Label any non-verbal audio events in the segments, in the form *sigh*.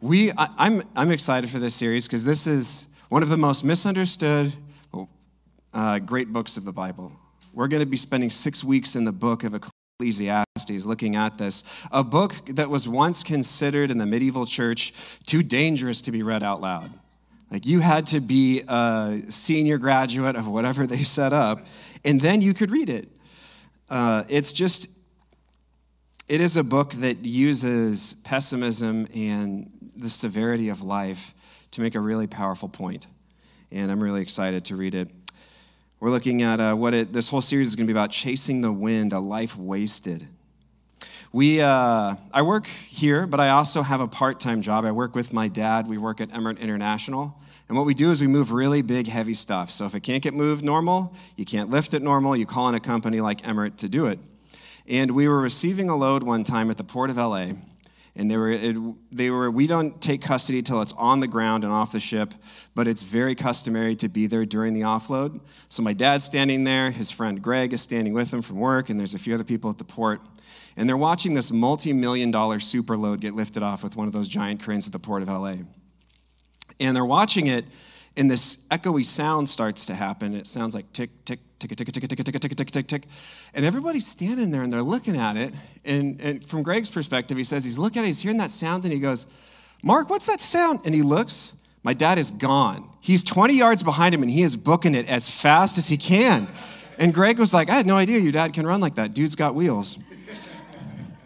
We, I, I'm, I'm excited for this series because this is one of the most misunderstood uh, great books of the Bible. We're going to be spending six weeks in the book of Ecclesiastes looking at this, a book that was once considered in the medieval church too dangerous to be read out loud. Like you had to be a senior graduate of whatever they set up, and then you could read it. Uh, it's just, it is a book that uses pessimism and the severity of life to make a really powerful point. And I'm really excited to read it. We're looking at uh, what it, this whole series is going to be about chasing the wind, a life wasted. We, uh, I work here, but I also have a part time job. I work with my dad. We work at Emirates International. And what we do is we move really big, heavy stuff. So if it can't get moved normal, you can't lift it normal, you call in a company like Emirates to do it. And we were receiving a load one time at the port of LA. And they were, it, they were, we don't take custody till it's on the ground and off the ship, but it's very customary to be there during the offload. So my dad's standing there, his friend Greg is standing with him from work, and there's a few other people at the port. And they're watching this multi million dollar super load get lifted off with one of those giant cranes at the port of LA. And they're watching it, and this echoey sound starts to happen. It sounds like tick, tick, tick, tick, tick, tick, tick, tick, tick, tick, tick. And everybody's standing there and they're looking at it. And, and from Greg's perspective, he says he's looking at it, he's hearing that sound, and he goes, Mark, what's that sound? And he looks, my dad is gone. He's 20 yards behind him and he is booking it as fast as he can. And Greg was like, I had no idea your dad can run like that. Dude's got wheels.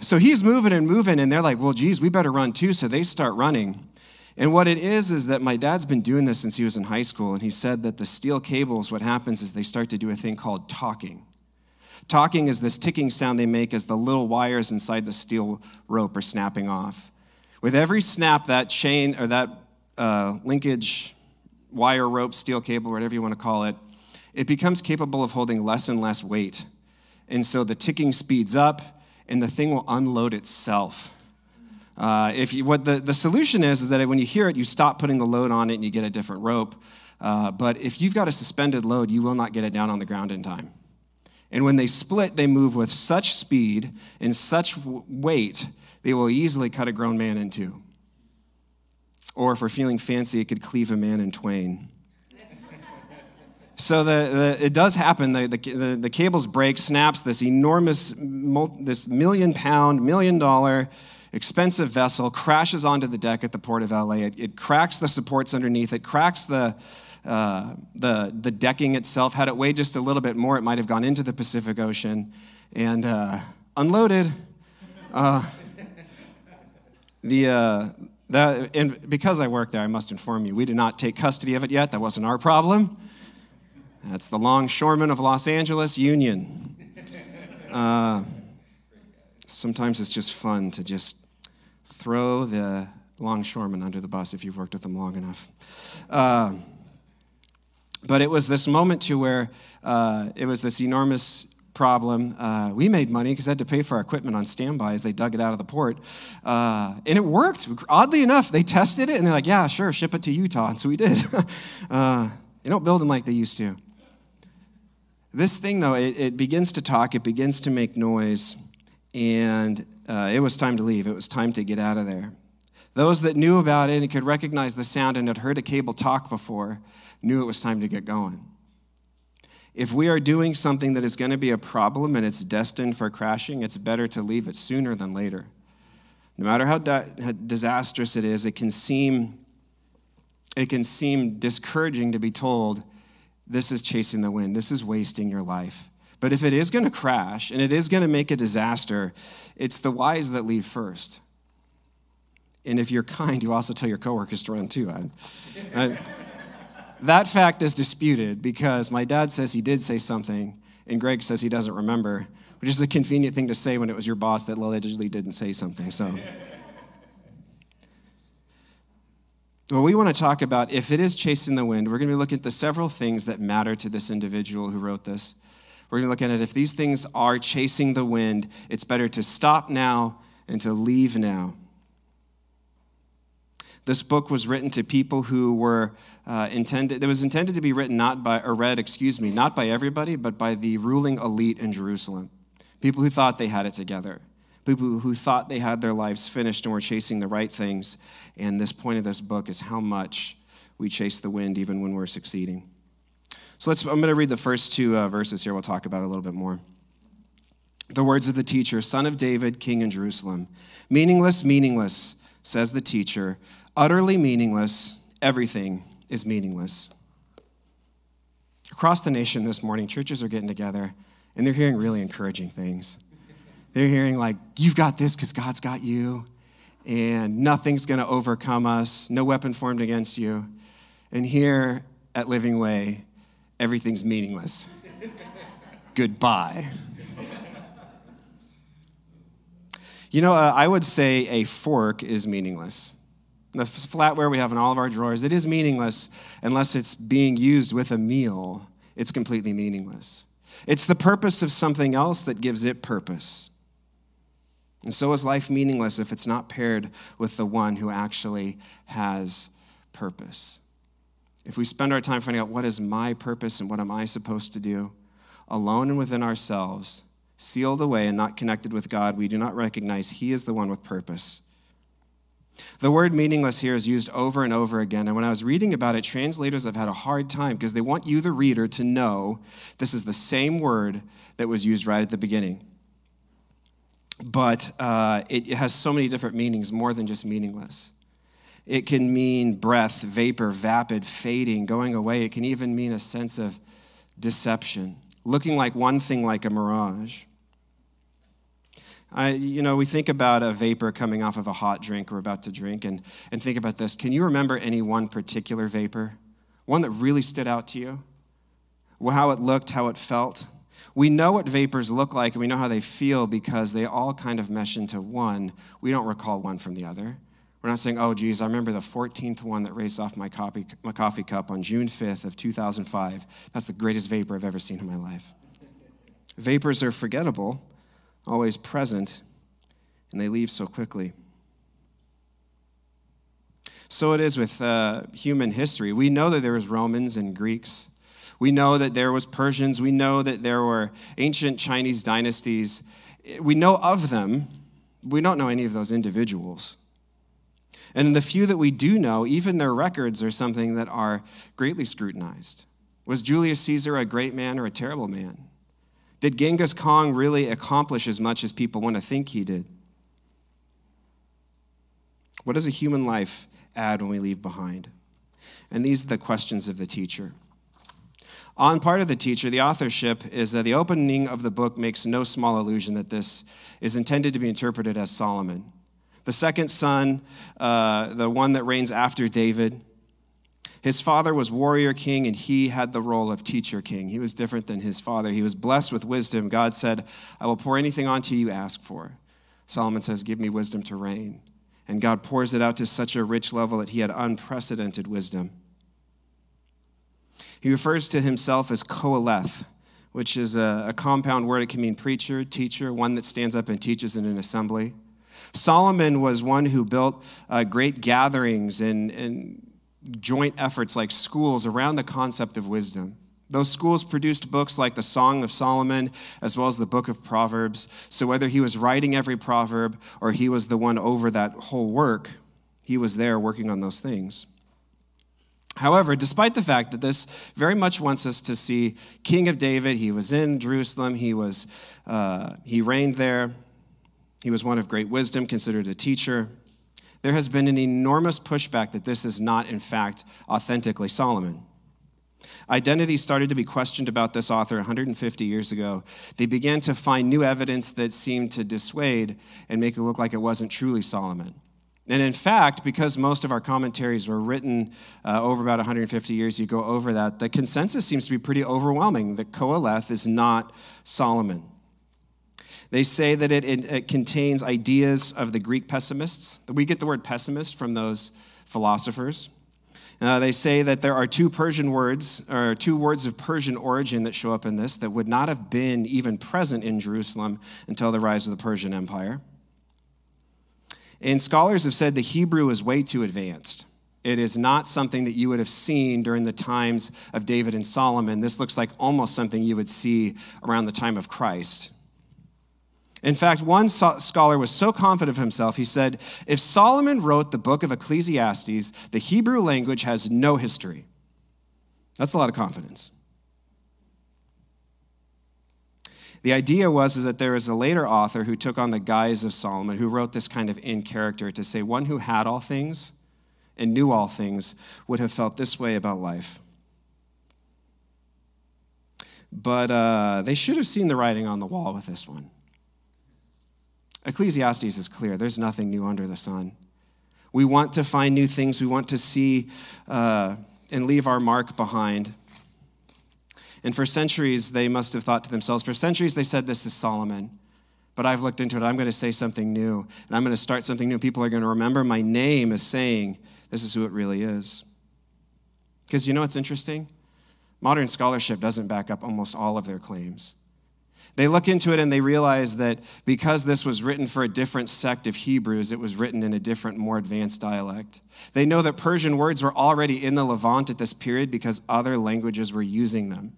So he's moving and moving, and they're like, well, geez, we better run too. So they start running. And what it is, is that my dad's been doing this since he was in high school, and he said that the steel cables, what happens is they start to do a thing called talking. Talking is this ticking sound they make as the little wires inside the steel rope are snapping off. With every snap, that chain or that uh, linkage, wire, rope, steel cable, whatever you want to call it, it becomes capable of holding less and less weight. And so the ticking speeds up, and the thing will unload itself. Uh, if you, what the, the solution is, is that when you hear it, you stop putting the load on it and you get a different rope. Uh, but if you've got a suspended load, you will not get it down on the ground in time. And when they split, they move with such speed and such weight, they will easily cut a grown man in two. Or if we're feeling fancy, it could cleave a man in twain. So the, the, it does happen. The, the, the, cables break, snaps. This enormous, this million pound, million dollar, expensive vessel crashes onto the deck at the port of LA. It, it cracks the supports underneath. It cracks the, uh, the, the decking itself. Had it weighed just a little bit more, it might have gone into the Pacific Ocean and uh, unloaded. Uh, the, uh, and because I work there, I must inform you, we did not take custody of it yet. That wasn't our problem. That's the longshoremen of Los Angeles Union. Uh, sometimes it's just fun to just throw the longshoremen under the bus if you've worked with them long enough. Uh, but it was this moment to where uh, it was this enormous problem. Uh, we made money because I had to pay for our equipment on standby as they dug it out of the port. Uh, and it worked. Oddly enough, they tested it and they're like, yeah, sure, ship it to Utah. And so we did. *laughs* uh, they don't build them like they used to. This thing, though, it, it begins to talk, it begins to make noise, and uh, it was time to leave. It was time to get out of there. Those that knew about it and could recognize the sound and had heard a cable talk before knew it was time to get going. If we are doing something that is going to be a problem and it's destined for crashing, it's better to leave it sooner than later. No matter how, di- how disastrous it is, it can seem it can seem discouraging to be told this is chasing the wind, this is wasting your life. But if it is going to crash and it is going to make a disaster, it's the wise that leave first. And if you're kind, you also tell your coworkers to run too. I, I, that fact is disputed because my dad says he did say something, and Greg says he doesn't remember, which is a convenient thing to say when it was your boss that allegedly didn't say something. So. Well, we want to talk about if it is chasing the wind, we're going to be looking at the several things that matter to this individual who wrote this. We're going to look at it if these things are chasing the wind, it's better to stop now and to leave now. This book was written to people who were uh, intended, it was intended to be written not by, or read, excuse me, not by everybody, but by the ruling elite in Jerusalem. People who thought they had it together. people who thought they had their lives finished and were chasing the right things. And this point of this book is how much we chase the wind even when we're succeeding. So let's, I'm going to read the first two uh, verses here. We'll talk about it a little bit more. The words of the teacher, son of David, king in Jerusalem. Meaningless, meaningless, says the teacher. Utterly meaningless, everything is meaningless. Across the nation this morning, churches are getting together and they're hearing really encouraging things. They're hearing, like, you've got this because God's got you, and nothing's going to overcome us, no weapon formed against you. And here at Living Way, everything's meaningless. Goodbye. You know, uh, I would say a fork is meaningless. The flatware we have in all of our drawers, it is meaningless unless it's being used with a meal. It's completely meaningless. It's the purpose of something else that gives it purpose. And so is life meaningless if it's not paired with the one who actually has purpose. If we spend our time finding out what is my purpose and what am I supposed to do, alone and within ourselves, sealed away and not connected with God, we do not recognize He is the one with purpose. The word meaningless here is used over and over again. And when I was reading about it, translators have had a hard time because they want you, the reader, to know this is the same word that was used right at the beginning but uh, it has so many different meanings, more than just meaningless. It can mean breath, vapor, vapid, fading, going away. It can even mean a sense of deception, looking like one thing like a mirage. I, you know, we think about a vapor coming off of a hot drink we're about to drink, and, and think about this. Can you remember any one particular vapor? One that really stood out to you? How it looked, how it felt? We know what vapors look like and we know how they feel because they all kind of mesh into one. We don't recall one from the other. We're not saying, oh, geez, I remember the 14th one that raced off my coffee, my coffee cup on June 5th of 2005. That's the greatest vapor I've ever seen in my life. Vapors are forgettable, always present, and they leave so quickly. So it is with uh, human history. We know that there was Romans and Greeks we know that there was Persians. We know that there were ancient Chinese dynasties. We know of them. We don't know any of those individuals. And the few that we do know, even their records are something that are greatly scrutinized. Was Julius Caesar a great man or a terrible man? Did Genghis Khan really accomplish as much as people want to think he did? What does a human life add when we leave behind? And these are the questions of the teacher. On part of the teacher, the authorship is that the opening of the book makes no small illusion that this is intended to be interpreted as Solomon. The second son, uh, the one that reigns after David, his father was warrior king, and he had the role of teacher king. He was different than his father. He was blessed with wisdom. God said, I will pour anything onto you ask for. Solomon says, Give me wisdom to reign. And God pours it out to such a rich level that he had unprecedented wisdom. He refers to himself as Qoheleth, which is a, a compound word. It can mean preacher, teacher, one that stands up and teaches in an assembly. Solomon was one who built uh, great gatherings and, and joint efforts like schools around the concept of wisdom. Those schools produced books like the Song of Solomon, as well as the Book of Proverbs. So, whether he was writing every proverb or he was the one over that whole work, he was there working on those things. However, despite the fact that this very much wants us to see King of David, he was in Jerusalem, he, was, uh, he reigned there, he was one of great wisdom, considered a teacher, there has been an enormous pushback that this is not, in fact, authentically Solomon. Identity started to be questioned about this author 150 years ago. They began to find new evidence that seemed to dissuade and make it look like it wasn't truly Solomon. And in fact, because most of our commentaries were written uh, over about 150 years, you go over that, the consensus seems to be pretty overwhelming that Qoheleth is not Solomon. They say that it, it, it, contains ideas of the Greek pessimists. We get the word pessimist from those philosophers. Uh, they say that there are two Persian words, or two words of Persian origin that show up in this that would not have been even present in Jerusalem until the rise of the Persian Empire. And scholars have said the Hebrew is way too advanced. It is not something that you would have seen during the times of David and Solomon. This looks like almost something you would see around the time of Christ. In fact, one scholar was so confident of himself, he said, If Solomon wrote the book of Ecclesiastes, the Hebrew language has no history. That's a lot of confidence. The idea was is that there was a later author who took on the guise of Solomon, who wrote this kind of in character to say, one who had all things and knew all things would have felt this way about life. But uh, they should have seen the writing on the wall with this one. Ecclesiastes is clear there's nothing new under the sun. We want to find new things, we want to see uh, and leave our mark behind. And for centuries, they must have thought to themselves, for centuries, they said, This is Solomon. But I've looked into it. I'm going to say something new, and I'm going to start something new. People are going to remember my name as saying, This is who it really is. Because you know what's interesting? Modern scholarship doesn't back up almost all of their claims. They look into it and they realize that because this was written for a different sect of Hebrews, it was written in a different, more advanced dialect. They know that Persian words were already in the Levant at this period because other languages were using them.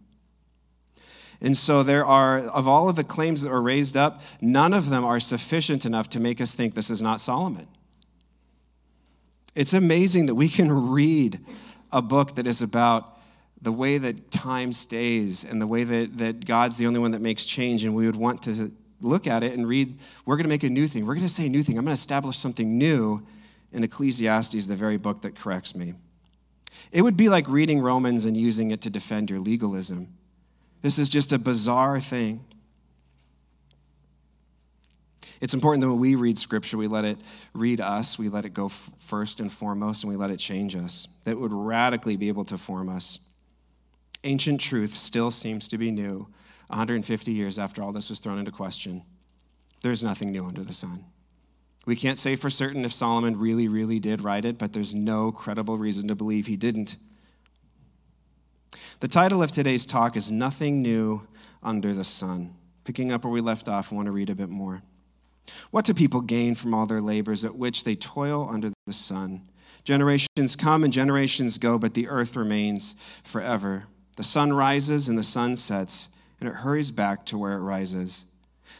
And so there are, of all of the claims that were raised up, none of them are sufficient enough to make us think this is not Solomon. It's amazing that we can *laughs* read a book that is about the way that time stays and the way that, that God's the only one that makes change, and we would want to look at it and read, we're going to make a new thing. We're going to say a new thing. I'm going to establish something new in Ecclesiastes, the very book that corrects me. It would be like reading Romans and using it to defend your legalism. This is just a bizarre thing. It's important that when we read scripture, we let it read us, we let it go f- first and foremost, and we let it change us. That would radically be able to form us. Ancient truth still seems to be new 150 years after all this was thrown into question. There's nothing new under the sun. We can't say for certain if Solomon really, really did write it, but there's no credible reason to believe he didn't. The title of today's talk is Nothing New Under the Sun. Picking up where we left off, I want to read a bit more. What do people gain from all their labors at which they toil under the sun? Generations come and generations go, but the earth remains forever. The sun rises and the sun sets, and it hurries back to where it rises.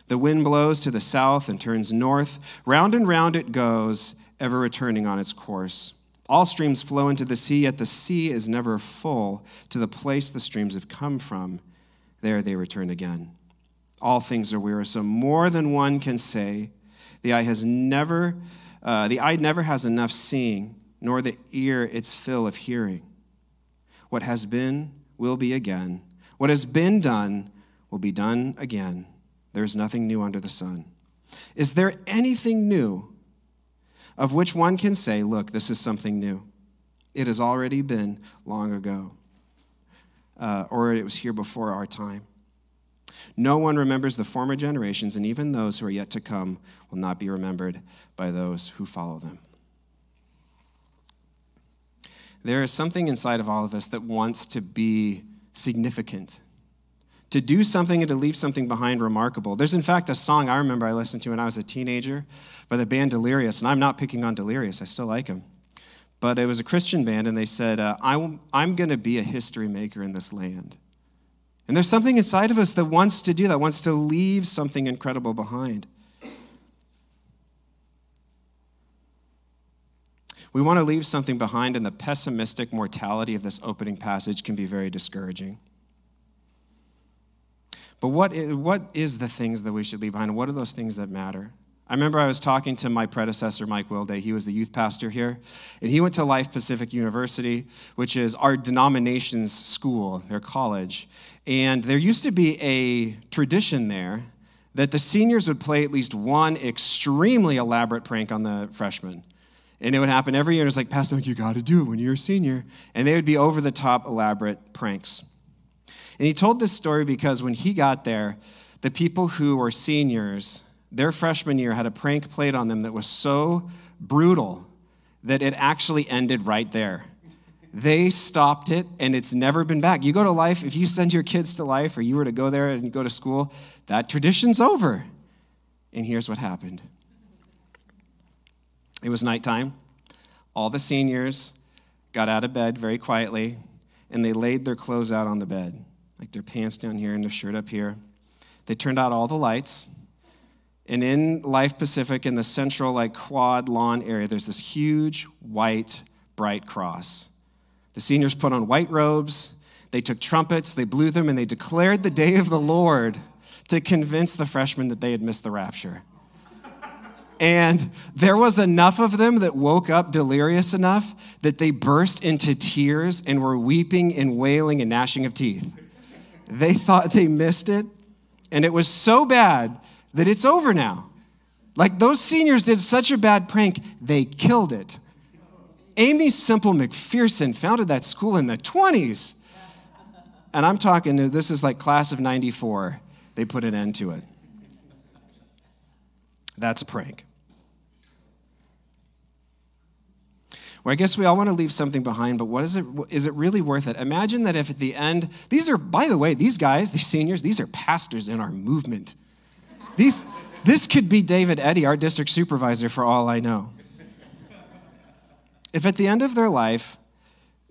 The wind blows to the south and turns north. Round and round it goes, ever returning on its course. All streams flow into the sea, yet the sea is never full to the place the streams have come from. There they return again. All things are wearisome. More than one can say. The eye has never, uh, the eye never has enough seeing, nor the ear its fill of hearing. What has been will be again. What has been done will be done again. There is nothing new under the sun. Is there anything new of which one can say, Look, this is something new. It has already been long ago, uh, or it was here before our time. No one remembers the former generations, and even those who are yet to come will not be remembered by those who follow them. There is something inside of all of us that wants to be significant to do something and to leave something behind remarkable. There's, in fact, a song I remember I listened to when I was a teenager by the band Delirious, and I'm not picking on Delirious, I still like them. But it was a Christian band, and they said, uh, I'm, I'm going to be a history maker in this land. And there's something inside of us that wants to do that, wants to leave something incredible behind. We want to leave something behind, and the pessimistic mortality of this opening passage can be very discouraging. But what is, what is the things that we should leave behind? What are those things that matter? I remember I was talking to my predecessor, Mike Wilday. He was the youth pastor here. And he went to Life Pacific University, which is our denomination's school, their college. And there used to be a tradition there that the seniors would play at least one extremely elaborate prank on the freshmen. And it would happen every year. It was like, Pastor, you got to do it when you're a senior. And they would be over the top elaborate pranks. And he told this story because when he got there, the people who were seniors, their freshman year had a prank played on them that was so brutal that it actually ended right there. They stopped it and it's never been back. You go to life, if you send your kids to life or you were to go there and go to school, that tradition's over. And here's what happened it was nighttime. All the seniors got out of bed very quietly and they laid their clothes out on the bed like their pants down here and their shirt up here. They turned out all the lights And in Life Pacific, in the central, like quad lawn area, there's this huge white, bright cross. The seniors put on white robes, they took trumpets, they blew them, and they declared the day of the Lord to convince the freshmen that they had missed the rapture. And there was enough of them that woke up delirious enough that they burst into tears and were weeping and wailing and gnashing of teeth. They thought they missed it, and it was so bad that it's over now. Like those seniors did such a bad prank, they killed it. Aimee Semple McPherson founded that school in the 20s. And I'm talking, this is like class of 94. They put an end to it. That's a prank. Well, I guess we all want to leave something behind, but what is it? Is it really worth it? Imagine that if at the end, these are, by the way, these guys, these seniors, these are pastors in our movement. These, this could be David Eddy, our district supervisor, for all I know. If at the end of their life,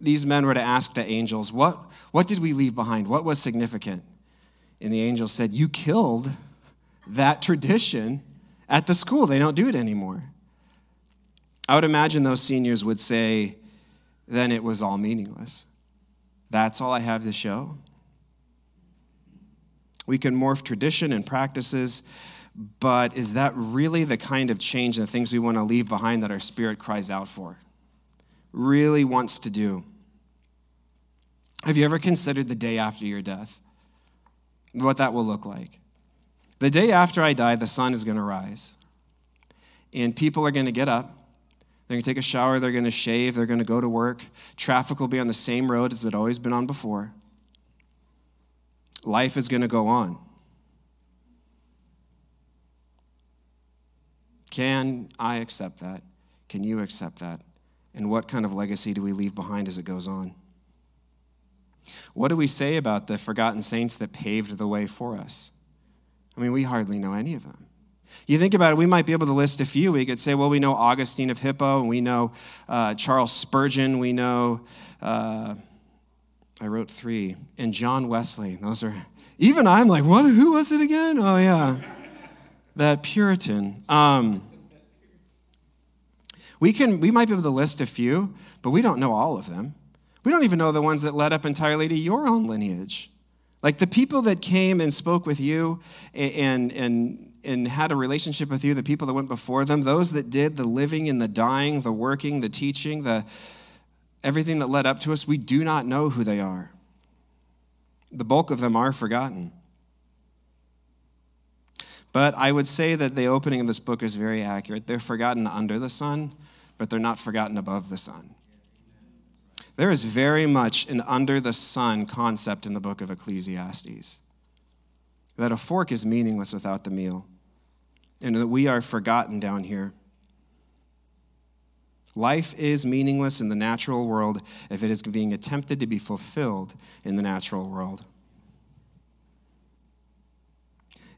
these men were to ask the angels, what, what did we leave behind? What was significant? And the angels said, You killed that tradition at the school. They don't do it anymore. I would imagine those seniors would say, Then it was all meaningless. That's all I have to show. We can morph tradition and practices, but is that really the kind of change and the things we want to leave behind that our spirit cries out for? Really wants to do? Have you ever considered the day after your death? What that will look like? The day after I die, the sun is going to rise. And people are going to get up. They're going to take a shower. They're going to shave. They're going to go to work. Traffic will be on the same road as it always been on before. Life is going to go on. Can I accept that? Can you accept that? And what kind of legacy do we leave behind as it goes on? What do we say about the forgotten saints that paved the way for us? I mean, we hardly know any of them. You think about it, we might be able to list a few. We could say, well, we know Augustine of Hippo, and we know uh, Charles Spurgeon, we know, uh, I wrote three, and John Wesley. Those are, even I'm like, what? Who was it again? Oh, yeah, that Puritan. Um, we, can, we might be able to list a few, but we don't know all of them. We don't even know the ones that led up entirely to your own lineage. Like the people that came and spoke with you and, and, and had a relationship with you, the people that went before them, those that did the living and the dying, the working, the teaching, the everything that led up to us, we do not know who they are. The bulk of them are forgotten. But I would say that the opening of this book is very accurate. They're forgotten under the sun, but they're not forgotten above the sun. There is very much an under the sun concept in the book of Ecclesiastes that a fork is meaningless without the meal, and that we are forgotten down here. Life is meaningless in the natural world if it is being attempted to be fulfilled in the natural world.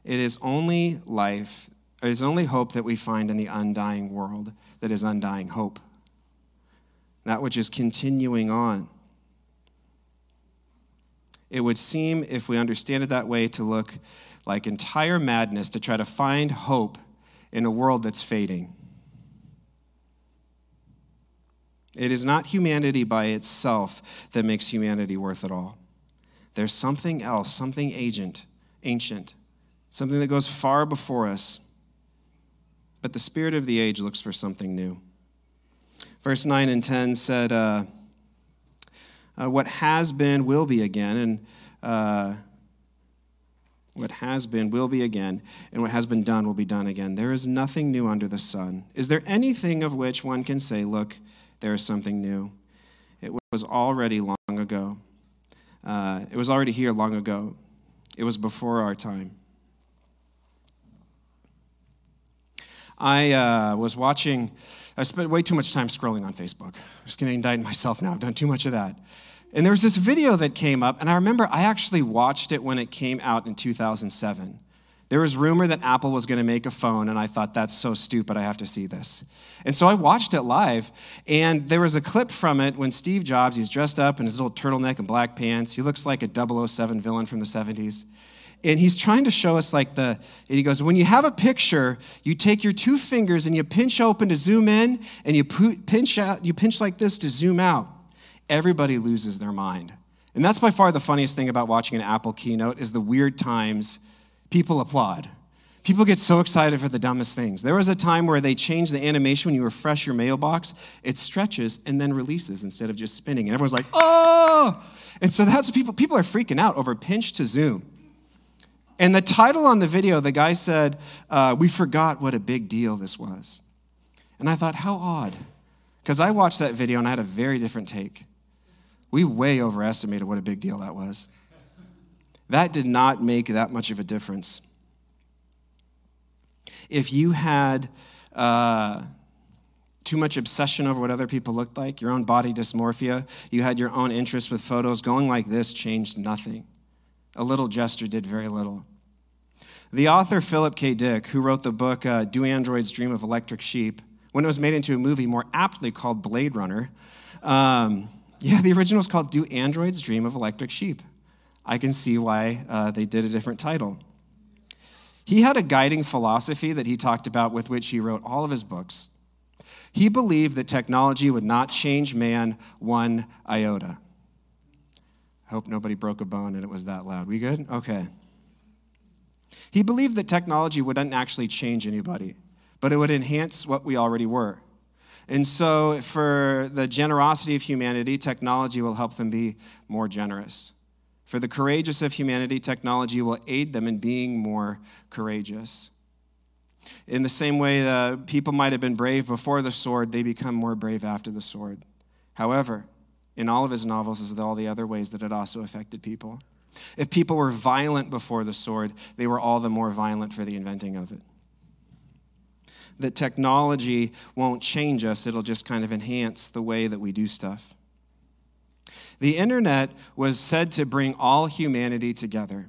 It is only life, it is only hope that we find in the undying world that is undying hope that which is continuing on. It would seem, if we understand it that way, to look like entire madness to try to find hope in a world that's fading. It is not humanity by itself that makes humanity worth it all. There's something else, something agent, ancient, something that goes far before us. But the spirit of the age looks for something new. Verse 9 and 10 said, uh, uh, What has been will be again, and uh, what has been will be again, and what has been done will be done again. There is nothing new under the sun. Is there anything of which one can say, Look, there is something new? It was already long ago. Uh, it was already here long ago. It was before our time. I uh, was watching I spent way too much time scrolling on Facebook. I'm just going to indict myself now. I've done too much of that. And there was this video that came up, and I remember I actually watched it when it came out in 2007. There was rumor that Apple was going to make a phone, and I thought, that's so stupid, I have to see this. And so I watched it live, and there was a clip from it when Steve Jobs, he's dressed up in his little turtleneck and black pants. He looks like a 007 villain from the 70s. And he's trying to show us like the, and he goes, when you have a picture, you take your two fingers and you pinch open to zoom in, and you pinch out, you pinch like this to zoom out. Everybody loses their mind. And that's by far the funniest thing about watching an Apple keynote is the weird times people applaud. People get so excited for the dumbest things. There was a time where they changed the animation when you refresh your mailbox. It stretches and then releases instead of just spinning. And everyone's like, oh! And so that's people, people are freaking out over pinch to zoom. And the title on the video, the guy said, uh, We forgot what a big deal this was. And I thought, how odd. Because I watched that video and I had a very different take. We way overestimated what a big deal that was. That did not make that much of a difference if you had uh, too much obsession over what other people looked like, your own body dysmorphia, you had your own interest with photos, going like this changed nothing. A little gesture did very little. The author Philip K. Dick, who wrote the book uh, Do Androids Dream of Electric Sheep, when it was made into a movie more aptly called Blade Runner, um, yeah, the original was called Do Androids Dream of Electric Sheep. I can see why uh, they did a different title. He had a guiding philosophy that he talked about with which he wrote all of his books. He believed that technology would not change man one iota. I hope nobody broke a bone and it was that loud. We good? Okay. He believed that technology wouldn't actually change anybody, but it would enhance what we already were. And so, for the generosity of humanity, technology will help them be more generous. For the courageous of humanity, technology will aid them in being more courageous. In the same way, uh, people might have been brave before the sword, they become more brave after the sword. However, in all of his novels, as all the other ways that it also affected people. If people were violent before the sword, they were all the more violent for the inventing of it. That technology won't change us, it'll just kind of enhance the way that we do stuff. The internet was said to bring all humanity together.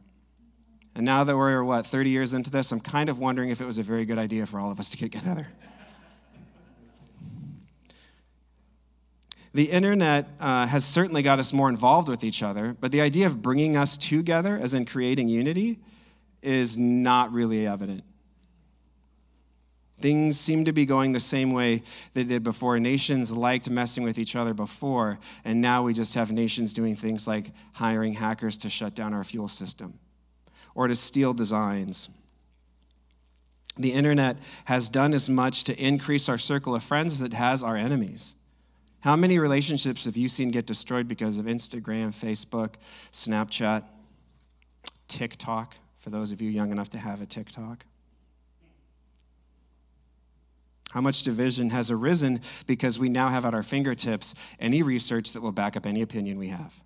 And now that we're, what, 30 years into this, I'm kind of wondering if it was a very good idea for all of us to get together. The internet uh, has certainly got us more involved with each other, but the idea of bringing us together, as in creating unity, is not really evident. Things seem to be going the same way they did before. Nations liked messing with each other before, and now we just have nations doing things like hiring hackers to shut down our fuel system or to steal designs. The internet has done as much to increase our circle of friends as it has our enemies. How many relationships have you seen get destroyed because of Instagram, Facebook, Snapchat, TikTok, for those of you young enough to have a TikTok? How much division has arisen because we now have at our fingertips any research that will back up any opinion we have?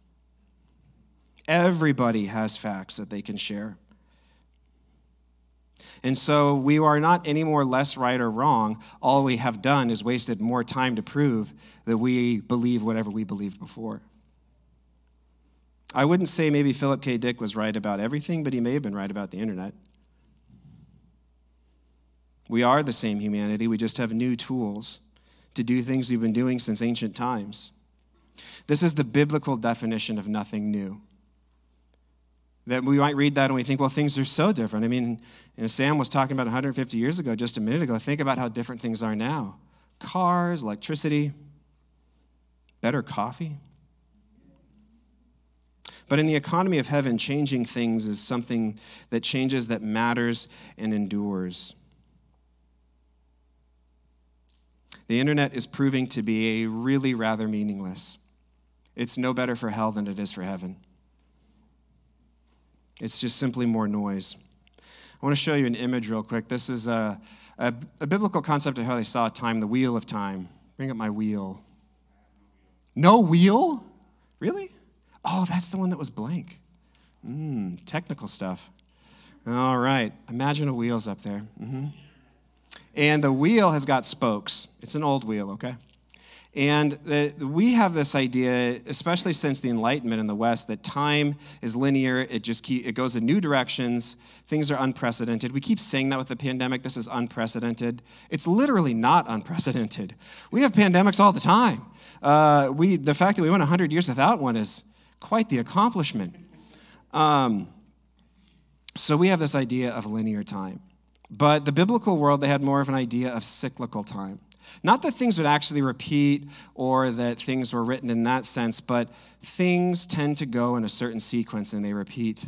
Everybody has facts that they can share. And so we are not any more less right or wrong. All we have done is wasted more time to prove that we believe whatever we believed before. I wouldn't say maybe Philip K. Dick was right about everything, but he may have been right about the internet. We are the same humanity, we just have new tools to do things we've been doing since ancient times. This is the biblical definition of nothing new. That we might read that and we think, well, things are so different. I mean, you know, Sam was talking about 150 years ago, just a minute ago. Think about how different things are now cars, electricity, better coffee. But in the economy of heaven, changing things is something that changes, that matters, and endures. The internet is proving to be a really rather meaningless. It's no better for hell than it is for heaven. It's just simply more noise. I want to show you an image real quick. This is a, a, a biblical concept of how they saw time, the wheel of time. Bring up my wheel. No wheel? Really? Oh, that's the one that was blank. Mmm, technical stuff. All right. Imagine a wheel's up there. Mm-hmm. And the wheel has got spokes. It's an old wheel, okay? And the, we have this idea, especially since the Enlightenment in the West, that time is linear. It just keep, it goes in new directions. Things are unprecedented. We keep saying that with the pandemic. This is unprecedented. It's literally not unprecedented. We have pandemics all the time. Uh, we, the fact that we went 100 years without one is quite the accomplishment. Um, So we have this idea of linear time. But the biblical world, they had more of an idea of cyclical time. Not that things would actually repeat or that things were written in that sense, but things tend to go in a certain sequence and they repeat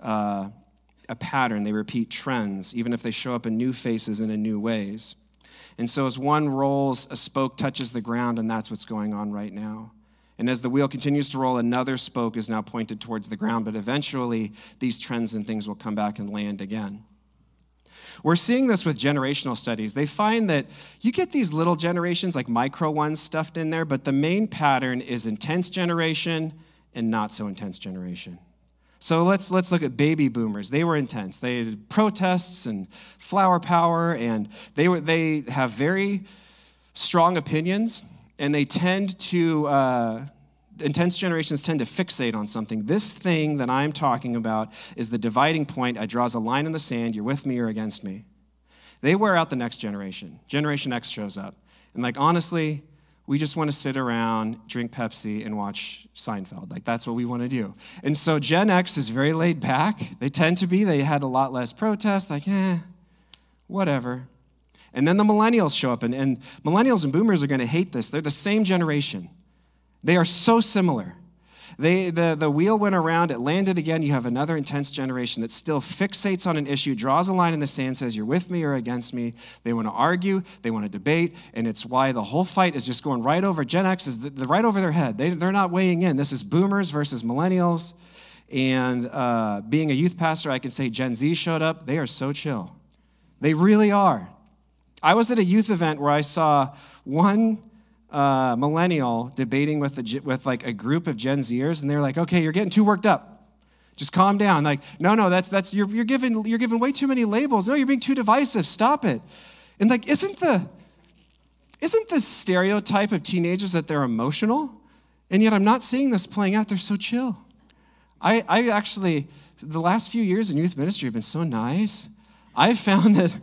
uh, a pattern, they repeat trends, even if they show up in new faces and in new ways. And so, as one rolls, a spoke touches the ground, and that's what's going on right now. And as the wheel continues to roll, another spoke is now pointed towards the ground, but eventually these trends and things will come back and land again. We're seeing this with generational studies. They find that you get these little generations, like micro ones, stuffed in there, but the main pattern is intense generation and not so intense generation. So let's, let's look at baby boomers. They were intense. They had protests and flower power, and they, were, they have very strong opinions, and they tend to, uh, intense generations tend to fixate on something. This thing that I'm talking about is the dividing point. I draws a line in the sand. You're with me or against me. They wear out the next generation. Generation X shows up. And, like, honestly, we just want to sit around, drink Pepsi, and watch Seinfeld. Like, that's what we want to do. And so Gen X is very laid back. They tend to be. They had a lot less protest, like, eh, whatever. And then the millennials show up, and, and millennials and boomers are going to hate this. They're the same generation, they are so similar. They, the, the wheel went around, it landed again. You have another intense generation that still fixates on an issue, draws a line in the sand, says, You're with me or against me. They want to argue, they want to debate, and it's why the whole fight is just going right over. Gen X is the, the right over their head. They, they're not weighing in. This is boomers versus millennials. And uh, being a youth pastor, I can say Gen Z showed up. They are so chill. They really are. I was at a youth event where I saw one uh, millennial debating with, the, with like a group of Gen Zers, and they're like, okay, you're getting too worked up. Just calm down. Like, no, no, that's, that's you're, you're, giving, you're giving way too many labels. No, you're being too divisive. Stop it. And like, isn't the, isn't the stereotype of teenagers that they're emotional? And yet I'm not seeing this playing out. They're so chill. I, I actually, the last few years in youth ministry have been so nice. I've found that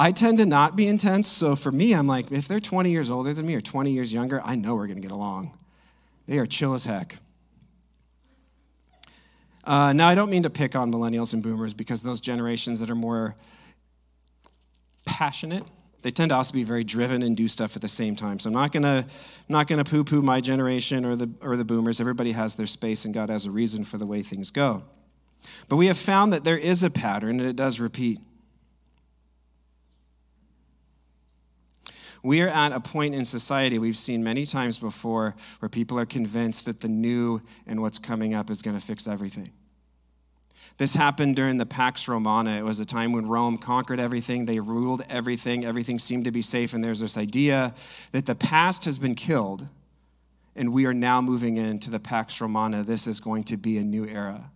I tend to not be intense. So for me, I'm like, if they're 20 years older than me or 20 years younger, I know we're going to get along. They are chill as heck. Uh, now, I don't mean to pick on millennials and boomers because those generations that are more passionate, they tend to also be very driven and do stuff at the same time. So I'm not gonna, not gonna poo-poo my generation or the or the boomers. Everybody has their space, and God has a reason for the way things go. But we have found that there is a pattern, and it does repeat. We are at a point in society we've seen many times before where people are convinced that the new and what's coming up is going to fix everything. This happened during the Pax Romana. It was a time when Rome conquered everything, they ruled everything, everything seemed to be safe, and there's this idea that the past has been killed, and we are now moving into the Pax Romana. This is going to be a new era.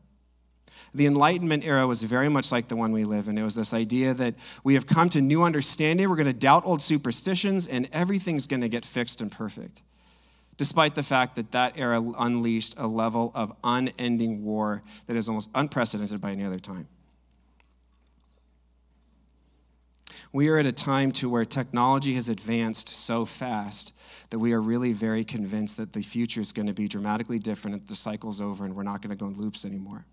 The Enlightenment era was very much like the one we live in. It was this idea that we have come to new understanding, we're going to doubt old superstitions, and everything's going to get fixed and perfect. Despite the fact that that era unleashed a level of unending war that is almost unprecedented by any other time. We are at a time to where technology has advanced so fast that we are really very convinced that the future is going to be dramatically different the cycle's over and we're not going to go in loops anymore.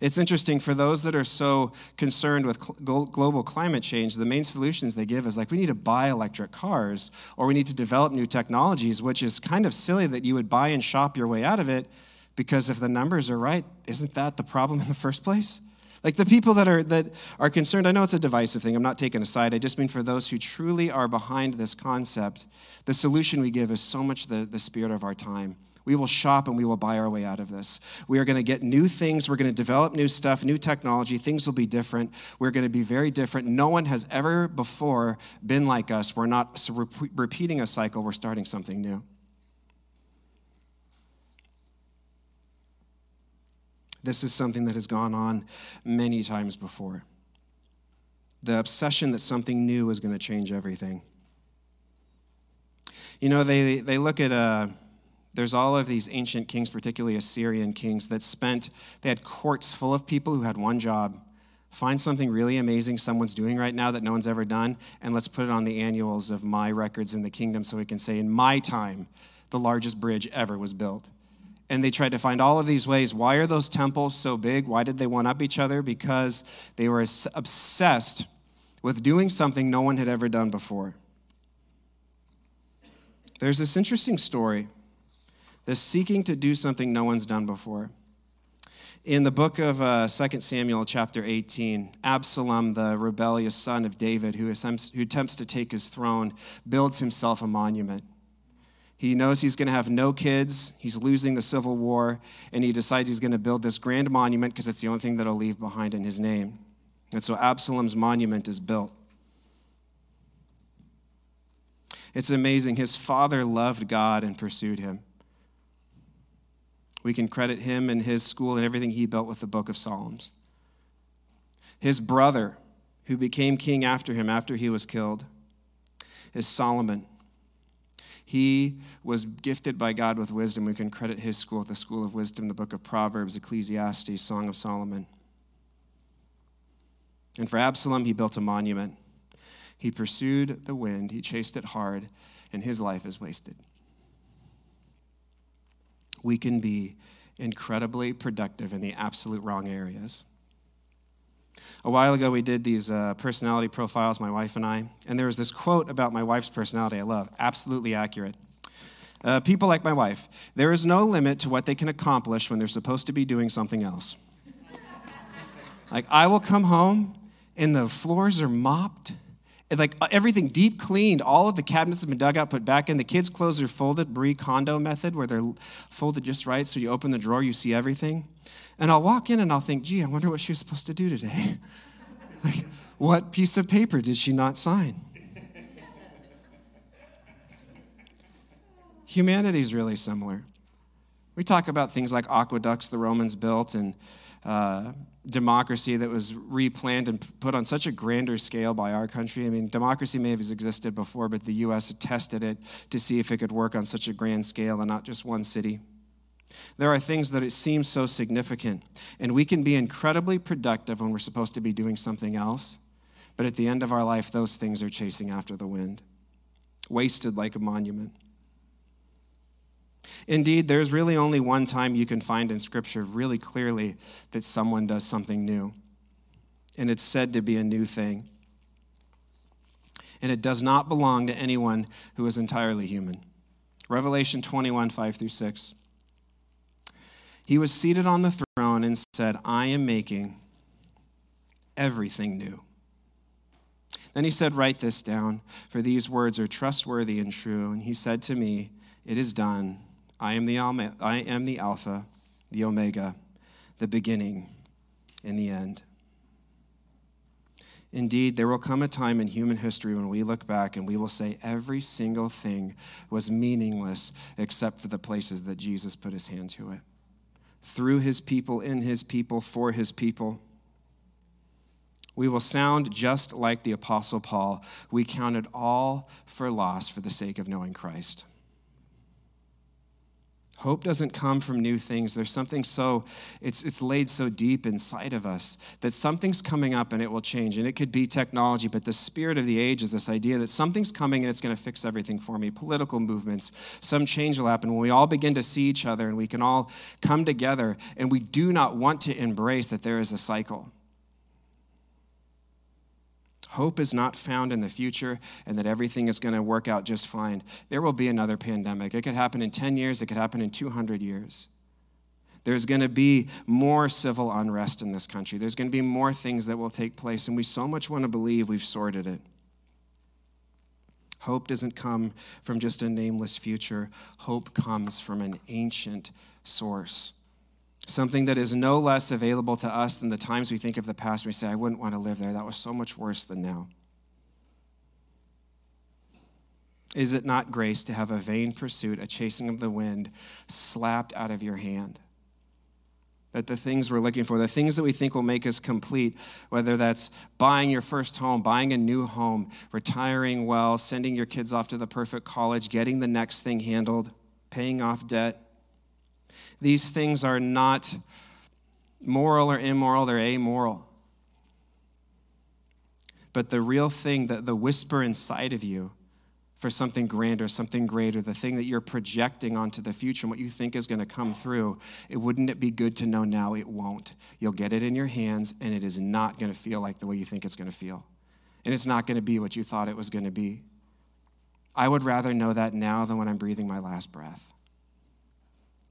It's interesting for those that are so concerned with global climate change, the main solutions they give is like, we need to buy electric cars or we need to develop new technologies, which is kind of silly that you would buy and shop your way out of it because if the numbers are right, isn't that the problem in the first place? Like the people that are that are concerned, I know it's a divisive thing. I'm not taking a side. I just mean for those who truly are behind this concept, the solution we give is so much the, the spirit of our time. We will shop and we will buy our way out of this. We are going to get new things. We're going to develop new stuff, new technology. Things will be different. We're going to be very different. No one has ever before been like us. We're not repeating a cycle, we're starting something new. This is something that has gone on many times before. The obsession that something new is going to change everything. You know, they, they look at. Uh, there's all of these ancient kings, particularly Assyrian kings, that spent, they had courts full of people who had one job find something really amazing someone's doing right now that no one's ever done, and let's put it on the annuals of my records in the kingdom so we can say, in my time, the largest bridge ever was built. And they tried to find all of these ways. Why are those temples so big? Why did they one up each other? Because they were obsessed with doing something no one had ever done before. There's this interesting story, this seeking to do something no one's done before. In the book of uh, 2 Samuel, chapter 18, Absalom, the rebellious son of David, who attempts, who attempts to take his throne, builds himself a monument. He knows he's going to have no kids, he's losing the civil war, and he decides he's going to build this grand monument because it's the only thing that'll leave behind in his name. And so Absalom's monument is built. It's amazing. His father loved God and pursued him. We can credit him and his school and everything he built with the book of Psalms. His brother, who became king after him after he was killed, is Solomon. He was gifted by God with wisdom. We can credit his school with the school of wisdom, the book of Proverbs, Ecclesiastes, Song of Solomon. And for Absalom, he built a monument. He pursued the wind, he chased it hard, and his life is wasted. We can be incredibly productive in the absolute wrong areas. A while ago, we did these uh, personality profiles, my wife and I, and there was this quote about my wife's personality I love, absolutely accurate. Uh, people like my wife, there is no limit to what they can accomplish when they're supposed to be doing something else. *laughs* like, I will come home and the floors are mopped like uh, everything deep cleaned all of the cabinets have been dug out put back in. The kids clothes are folded Marie Kondo method where they're folded just right so you open the drawer you see everything. And i'll walk in and i'll think gee i wonder what she was supposed to do today. *laughs* Like what piece of paper did she not sign? *laughs* Humanity is really similar. We talk about things like aqueducts the romans built and uh, democracy that was replanned and put on such a grander scale by our country. I mean, democracy may have existed before, but the U.S. tested it to see if it could work on such a grand scale and not just one city. There are things that it seems so significant, and we can be incredibly productive when we're supposed to be doing something else, but at the end of our life, those things are chasing after the wind, wasted like a monument. Indeed, there's really only one time you can find in Scripture really clearly that someone does something new. And it's said to be a new thing. And it does not belong to anyone who is entirely human. Revelation 21, 5 through 6. He was seated on the throne and said, I am making everything new. Then he said, Write this down, for these words are trustworthy and true. And he said to me, It is done. I am the, I am the Alpha, the Omega, the beginning and the end. Indeed, there will come a time in human history when we look back and we will say every single thing was meaningless except for the places that Jesus put his hand to it. Through his people, in his people, for his people. We will sound just like the Apostle Paul. We counted all for loss for the sake of knowing Christ. Hope doesn't come from new things. There's something so, it's, it's laid so deep inside of us that something's coming up and it will change. And it could be technology, but the spirit of the age is this idea that something's coming and it's going to fix everything for me. Political movements, some change will happen when we all begin to see each other and we can all come together and we do not want to embrace that there is a cycle. Hope is not found in the future and that everything is going to work out just fine. There will be another pandemic. It could happen in 10 years, it could happen in 200 years. There's going to be more civil unrest in this country. There's going to be more things that will take place, and we so much want to believe we've sorted it. Hope doesn't come from just a nameless future, hope comes from an ancient source something that is no less available to us than the times we think of the past. We say, I wouldn't want to live there. That was so much worse than now. Is it not grace to have a vain pursuit, a chasing of the wind, slapped out of your hand? That the things we're looking for, the things that we think will make us complete, whether that's buying your first home, buying a new home, retiring well, sending your kids off to the perfect college, getting the next thing handled, paying off debt, these things are not moral or immoral, they're amoral. But the real thing, that the whisper inside of you for something grander, something greater, the thing that you're projecting onto the future and what you think is going to come through, it wouldn't it be good to know now it won't. You'll get it in your hands and it is not going to feel like the way you think it's going to feel. And it's not going to be what you thought it was going to be. I would rather know that now than when I'm breathing my last breath.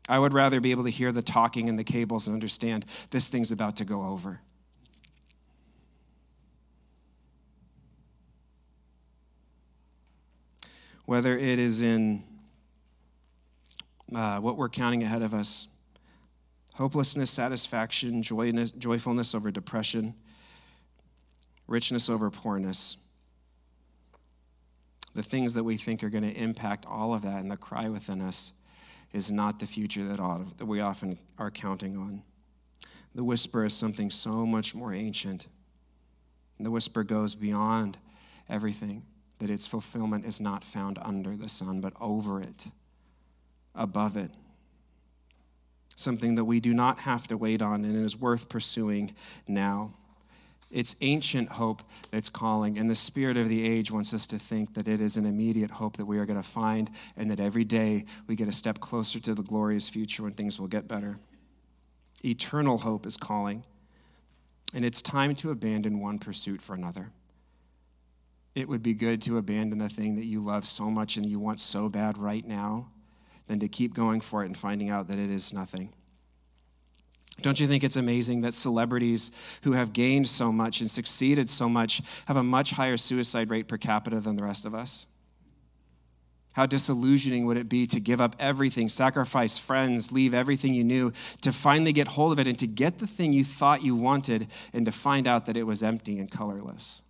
I would rather be able to hear the talking and the cables and understand this thing's about to go over. whether it is in uh, what we're counting ahead of us hopelessness, satisfaction, joyness, joyfulness over depression, richness over poorness. The things that we think are going to impact all of that and the cry within us is not the future that, ought, that we often are counting on. The whisper is something so much more ancient. The whisper goes beyond everything that its fulfillment is not found under the sun, but over it, above it. Something that we do not have to wait on and is worth pursuing now. It's ancient hope that's calling, and the spirit of the age wants us to think that it is an immediate hope that we are going to find, and that every day we get a step closer to the glorious future when things will get better. Eternal hope is calling, and it's time to abandon one pursuit for another it would be good to abandon the thing that you love so much and you want so bad right now than to keep going for it and finding out that it is nothing. Don't you think it's amazing that celebrities who have gained so much and succeeded so much have a much higher suicide rate per capita than the rest of us? How disillusioning would it be to give up everything, sacrifice friends, leave everything you knew, to finally get hold of it and to get the thing you thought you wanted and to find out that it was empty and colorless?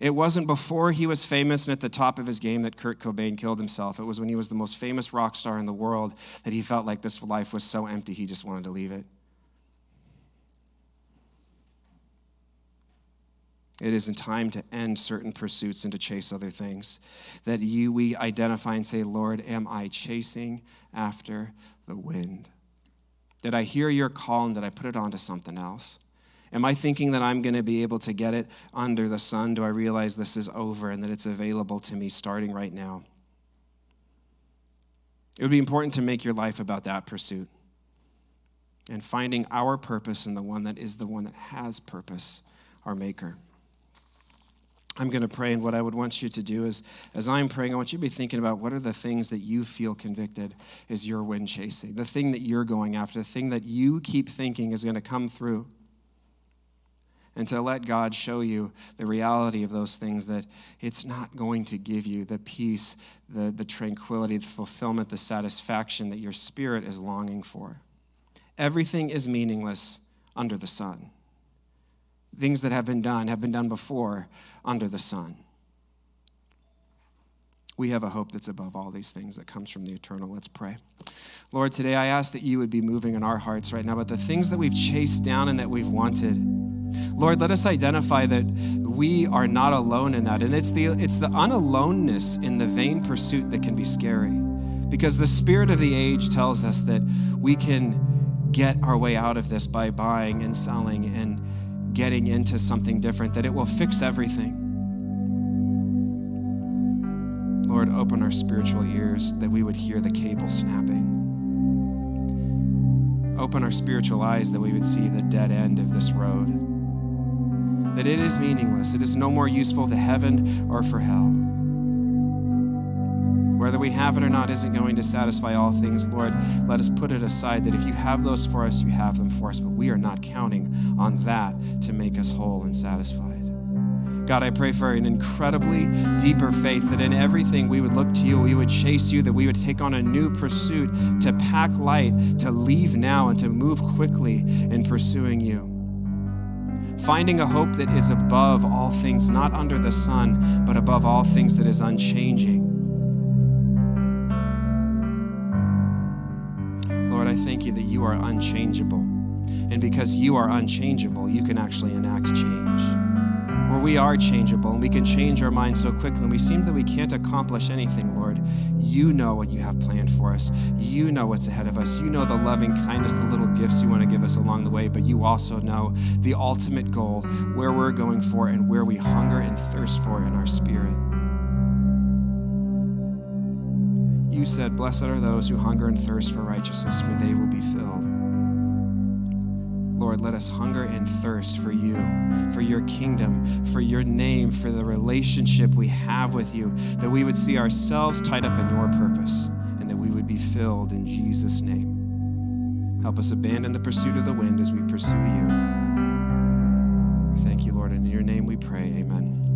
It wasn't before he was famous and at the top of his game that Kurt Cobain killed himself. It was when he was the most famous rock star in the world that he felt like this life was so empty he just wanted to leave it. It is in time to end certain pursuits and to chase other things. That you we identify and say, Lord, am I chasing after the wind? Did I hear your call and did I put it onto something else? Am I thinking that I'm going to be able to get it under the sun? Do I realize this is over and that it's available to me starting right now? It would be important to make your life about that pursuit and finding our purpose in the one that is the one that has purpose, our Maker. I'm going to pray, and what I would want you to do is, as I'm praying, I want you to be thinking about what are the things that you feel convicted is your wind chasing, the thing that you're going after, the thing that you keep thinking is going to come through and to let God show you the reality of those things that it's not going to give you the peace, the, the tranquility, the fulfillment, the satisfaction that your spirit is longing for. Everything is meaningless under the sun. Things that have been done have been done before under the sun. We have a hope that's above all these things that comes from the eternal. Let's pray. Lord, today I ask that you would be moving in our hearts right now, but the things that we've chased down and that we've wanted, Lord, let us identify that we are not alone in that. And it's the, it's the unaloneness in the vain pursuit that can be scary. Because the spirit of the age tells us that we can get our way out of this by buying and selling and getting into something different, that it will fix everything. Lord, open our spiritual ears that we would hear the cable snapping. Open our spiritual eyes that we would see the dead end of this road that it is meaningless. It is no more useful to heaven or for hell. Whether we have it or not isn't going to satisfy all things. Lord, let us put it aside that if you have those for us, you have them for us, but we are not counting on that to make us whole and satisfied. God, I pray for an incredibly deeper faith that in everything we would look to you, we would chase you, that we would take on a new pursuit to pack light, to leave now, and to move quickly in pursuing you finding a hope that is above all things, not under the sun, but above all things that is unchanging. Lord, I thank you that you are unchangeable. And because you are unchangeable, you can actually enact change where we are changeable and we can change our minds so quickly and we seem that we can't accomplish anything, Lord. You know what you have planned for us. You know what's ahead of us. You know the loving kindness, the little gifts you want to give us along the way, but you also know the ultimate goal, where we're going for, and where we hunger and thirst for in our spirit. You said, Blessed are those who hunger and thirst for righteousness, for they will be filled. Lord, let us hunger and thirst for you, for your kingdom, for your name, for the relationship we have with you, that we would see ourselves tied up in your purpose, and that we would be filled in Jesus' name. Help us abandon the pursuit of the wind as we pursue you. We thank you, Lord, and in your name we pray. Amen.